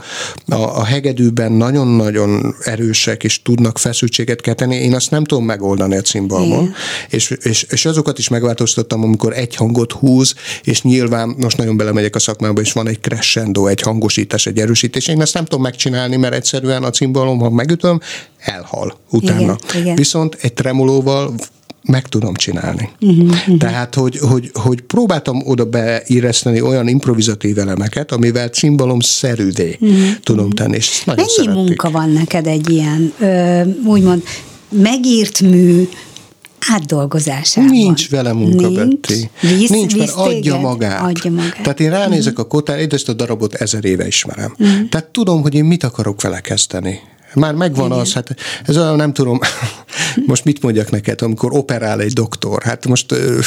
a, a hegedűben nagyon-nagyon erősek, és tudnak feszültséget kelteni, én azt nem tudom megoldani a cimbalmon, és, és, és azokat is megváltoztattam, amikor egy hangot húz, és nyilván most nagyon belemegyek a szakmába, és van egy crescendo, egy hangosítás, egy erősítés. Én ezt nem tudom megcsinálni, mert egyszerűen a cimbalom, ha megütöm, elhal utána. Igen, igen. Viszont egy tremolóval meg tudom csinálni. Mhm, Uh-huh, Tehát, hogy, hogy, hogy próbáltam oda beíreszteni olyan improvizatív elemeket, amivel cimbalom szerűvé uh-huh, tudom tenni, és ezt nagyon Mhm, Mennyi szerették. munka van neked egy ilyen, ö, úgymond, megírt mű átdolgozásában? Nincs vele munka, Nincs? Betty. Visz, Nincs, mert visz adja téged? magát. Adja magát. Tehát én ránézek a kotár, én ezt a darabot ezer éve ismerem. Mhm. Tehát tudom, hogy én mit akarok vele kezdeni. Már megvan az, hát ez olyan, nem tudom, most mit mondjak neked, amikor operál egy doktor, hát most ö,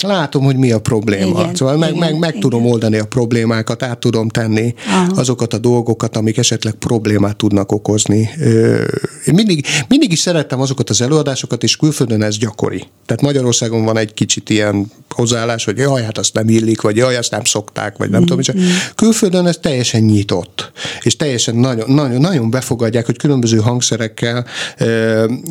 látom, hogy mi a probléma. Igen, szóval meg, igen, meg, meg igen. tudom oldani a problémákat, át tudom tenni Aha. azokat a dolgokat, amik esetleg problémát tudnak okozni. Ö, Én mindig, mindig is szerettem azokat az előadásokat, és külföldön ez gyakori. Tehát Magyarországon van egy kicsit ilyen hozzáállás, hogy jaj, hát azt nem illik, vagy jaj, azt nem szokták, vagy nem tudom. És külföldön ez teljesen nyitott, és teljesen nagyon, nagyon, nagyon befogadják, hogy különböző hangszerekkel,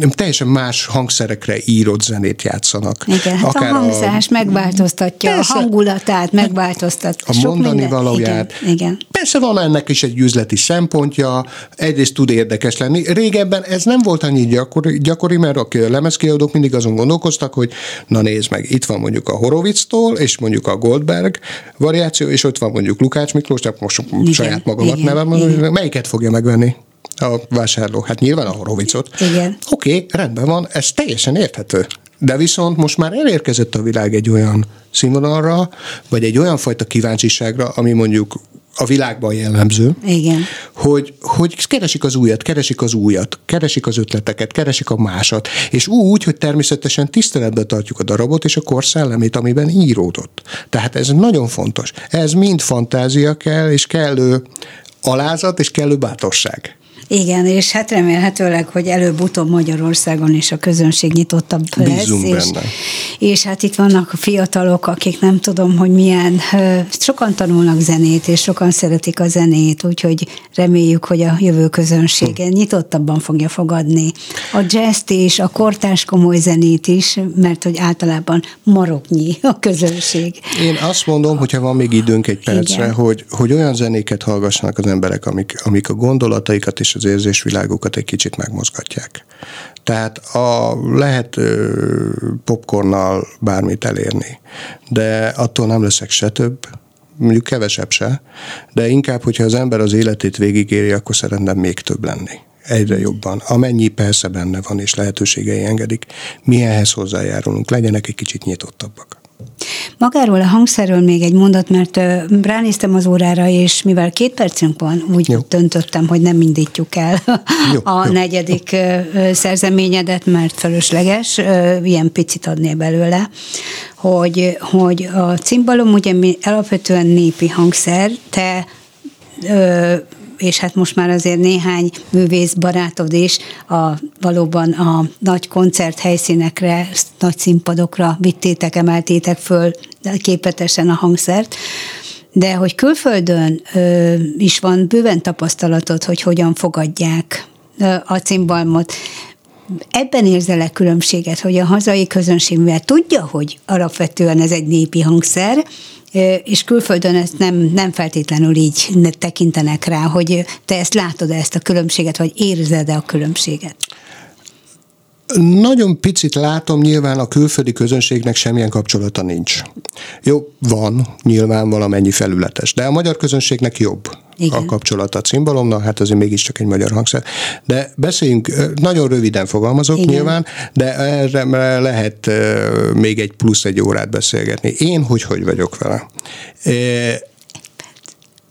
teljesen más hangszerekre írott zenét játszanak. Igen, hát a hangzás megváltoztatja Persze. a hangulatát, megváltoztat. a sok mondani minden. valóját. Igen, igen. Persze van ennek is egy üzleti szempontja, egyrészt tud érdekes lenni. Régebben ez nem volt annyi gyakori, gyakori mert a lemezkiadók mindig azon gondolkoztak, hogy na nézd meg, itt van mondjuk a Horowitz-tól, és mondjuk a Goldberg variáció, és ott van mondjuk Lukács Miklós, tehát most Igen, saját magamat igen, nevem, igen. melyiket fogja megvenni? A vásárló. Hát nyilván a Horowitzot. Igen. Oké, okay, rendben van, ez teljesen érthető. De viszont most már elérkezett a világ egy olyan színvonalra, vagy egy olyan fajta kíváncsiságra, ami mondjuk a világban jellemző, Igen. hogy, hogy keresik az újat, keresik az újat, keresik az ötleteket, keresik a másat, és úgy, hogy természetesen tiszteletben tartjuk a darabot és a kor szellemét, amiben íródott. Tehát ez nagyon fontos. Ez mind fantázia kell, és kellő alázat, és kellő bátorság. Igen, és hát remélhetőleg, hogy előbb-utóbb Magyarországon is a közönség nyitottabb Bízunk lesz. És, benne. és hát itt vannak a fiatalok, akik nem tudom, hogy milyen, sokan tanulnak zenét, és sokan szeretik a zenét, úgyhogy reméljük, hogy a jövő közönsége hm. nyitottabban fogja fogadni a jazz is, a kortás komoly zenét is, mert hogy általában maroknyi a közönség. Én azt mondom, hogyha van még időnk egy percre, hogy, hogy olyan zenéket hallgassanak az emberek, amik, amik a gondolataikat és az érzésvilágukat egy kicsit megmozgatják. Tehát a, lehet popcornnal bármit elérni, de attól nem leszek se több, mondjuk kevesebb se, de inkább, hogyha az ember az életét végigéri, akkor szeretném még több lenni egyre jobban. Amennyi persze benne van, és lehetőségei engedik, mi ehhez hozzájárulunk, legyenek egy kicsit nyitottabbak. Magáról a hangszerről még egy mondat, mert ránéztem az órára, és mivel két percünk van, úgy jó. döntöttem, hogy nem indítjuk el jó, a jó, negyedik jó. szerzeményedet, mert fölösleges, ilyen picit adnél belőle, hogy, hogy a cimbalom ugye alapvetően népi hangszer, te és hát most már azért néhány művész barátod is a, valóban a nagy koncert helyszínekre, nagy színpadokra vittétek, emeltétek föl képetesen a hangszert, de hogy külföldön ö, is van bőven tapasztalatod, hogy hogyan fogadják a cimbalmot. Ebben érzelek különbséget, hogy a hazai közönség, mivel tudja, hogy alapvetően ez egy népi hangszer, és külföldön ezt nem, nem feltétlenül így tekintenek rá, hogy te ezt látod ezt a különbséget, vagy érzed-e a különbséget? Nagyon picit látom, nyilván a külföldi közönségnek semmilyen kapcsolata nincs. Jó, van, nyilván valamennyi felületes, de a magyar közönségnek jobb igen. a kapcsolat a cimbalomnak, hát azért mégiscsak egy magyar hangszer. De beszéljünk, nagyon röviden fogalmazok Igen. nyilván, de erre lehet még egy plusz egy órát beszélgetni. Én hogy hogy vagyok vele?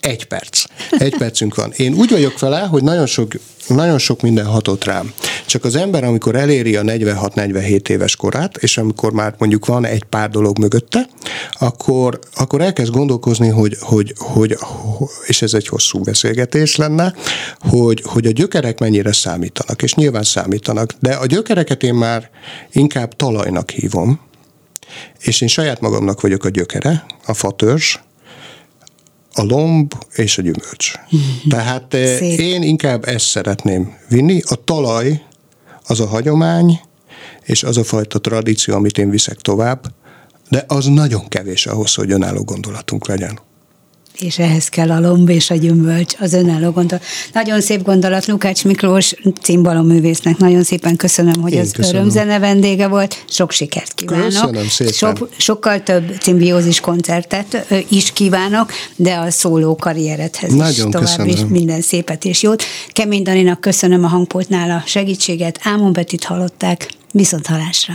Egy perc. Egy percünk van. Én úgy vagyok vele, hogy nagyon sok, nagyon sok minden hatott rám. Csak az ember, amikor eléri a 46-47 éves korát, és amikor már mondjuk van egy pár dolog mögötte, akkor, akkor elkezd gondolkozni, hogy, hogy, hogy, és ez egy hosszú beszélgetés lenne, hogy, hogy a gyökerek mennyire számítanak, és nyilván számítanak, de a gyökereket én már inkább talajnak hívom, és én saját magamnak vagyok a gyökere, a fatörzs, a lomb és a gyümölcs. Tehát eh, Szép. én inkább ezt szeretném vinni. A talaj az a hagyomány, és az a fajta tradíció, amit én viszek tovább, de az nagyon kevés ahhoz, hogy önálló gondolatunk legyen és ehhez kell a lomb és a gyümölcs, az önálló gondolat. Nagyon szép gondolat, Lukács Miklós művésznek. Nagyon szépen köszönöm, hogy Én az köszönöm. örömzene vendége volt. Sok sikert kívánok. Köszönöm szépen. Sok, sokkal több cimbiózis koncertet is kívánok, de a szóló karrieredhez Nagyon is tovább is minden szépet és jót. Kemény Daninak köszönöm a hangpultnál a segítséget. Ámon Betit hallották. Viszont halásra.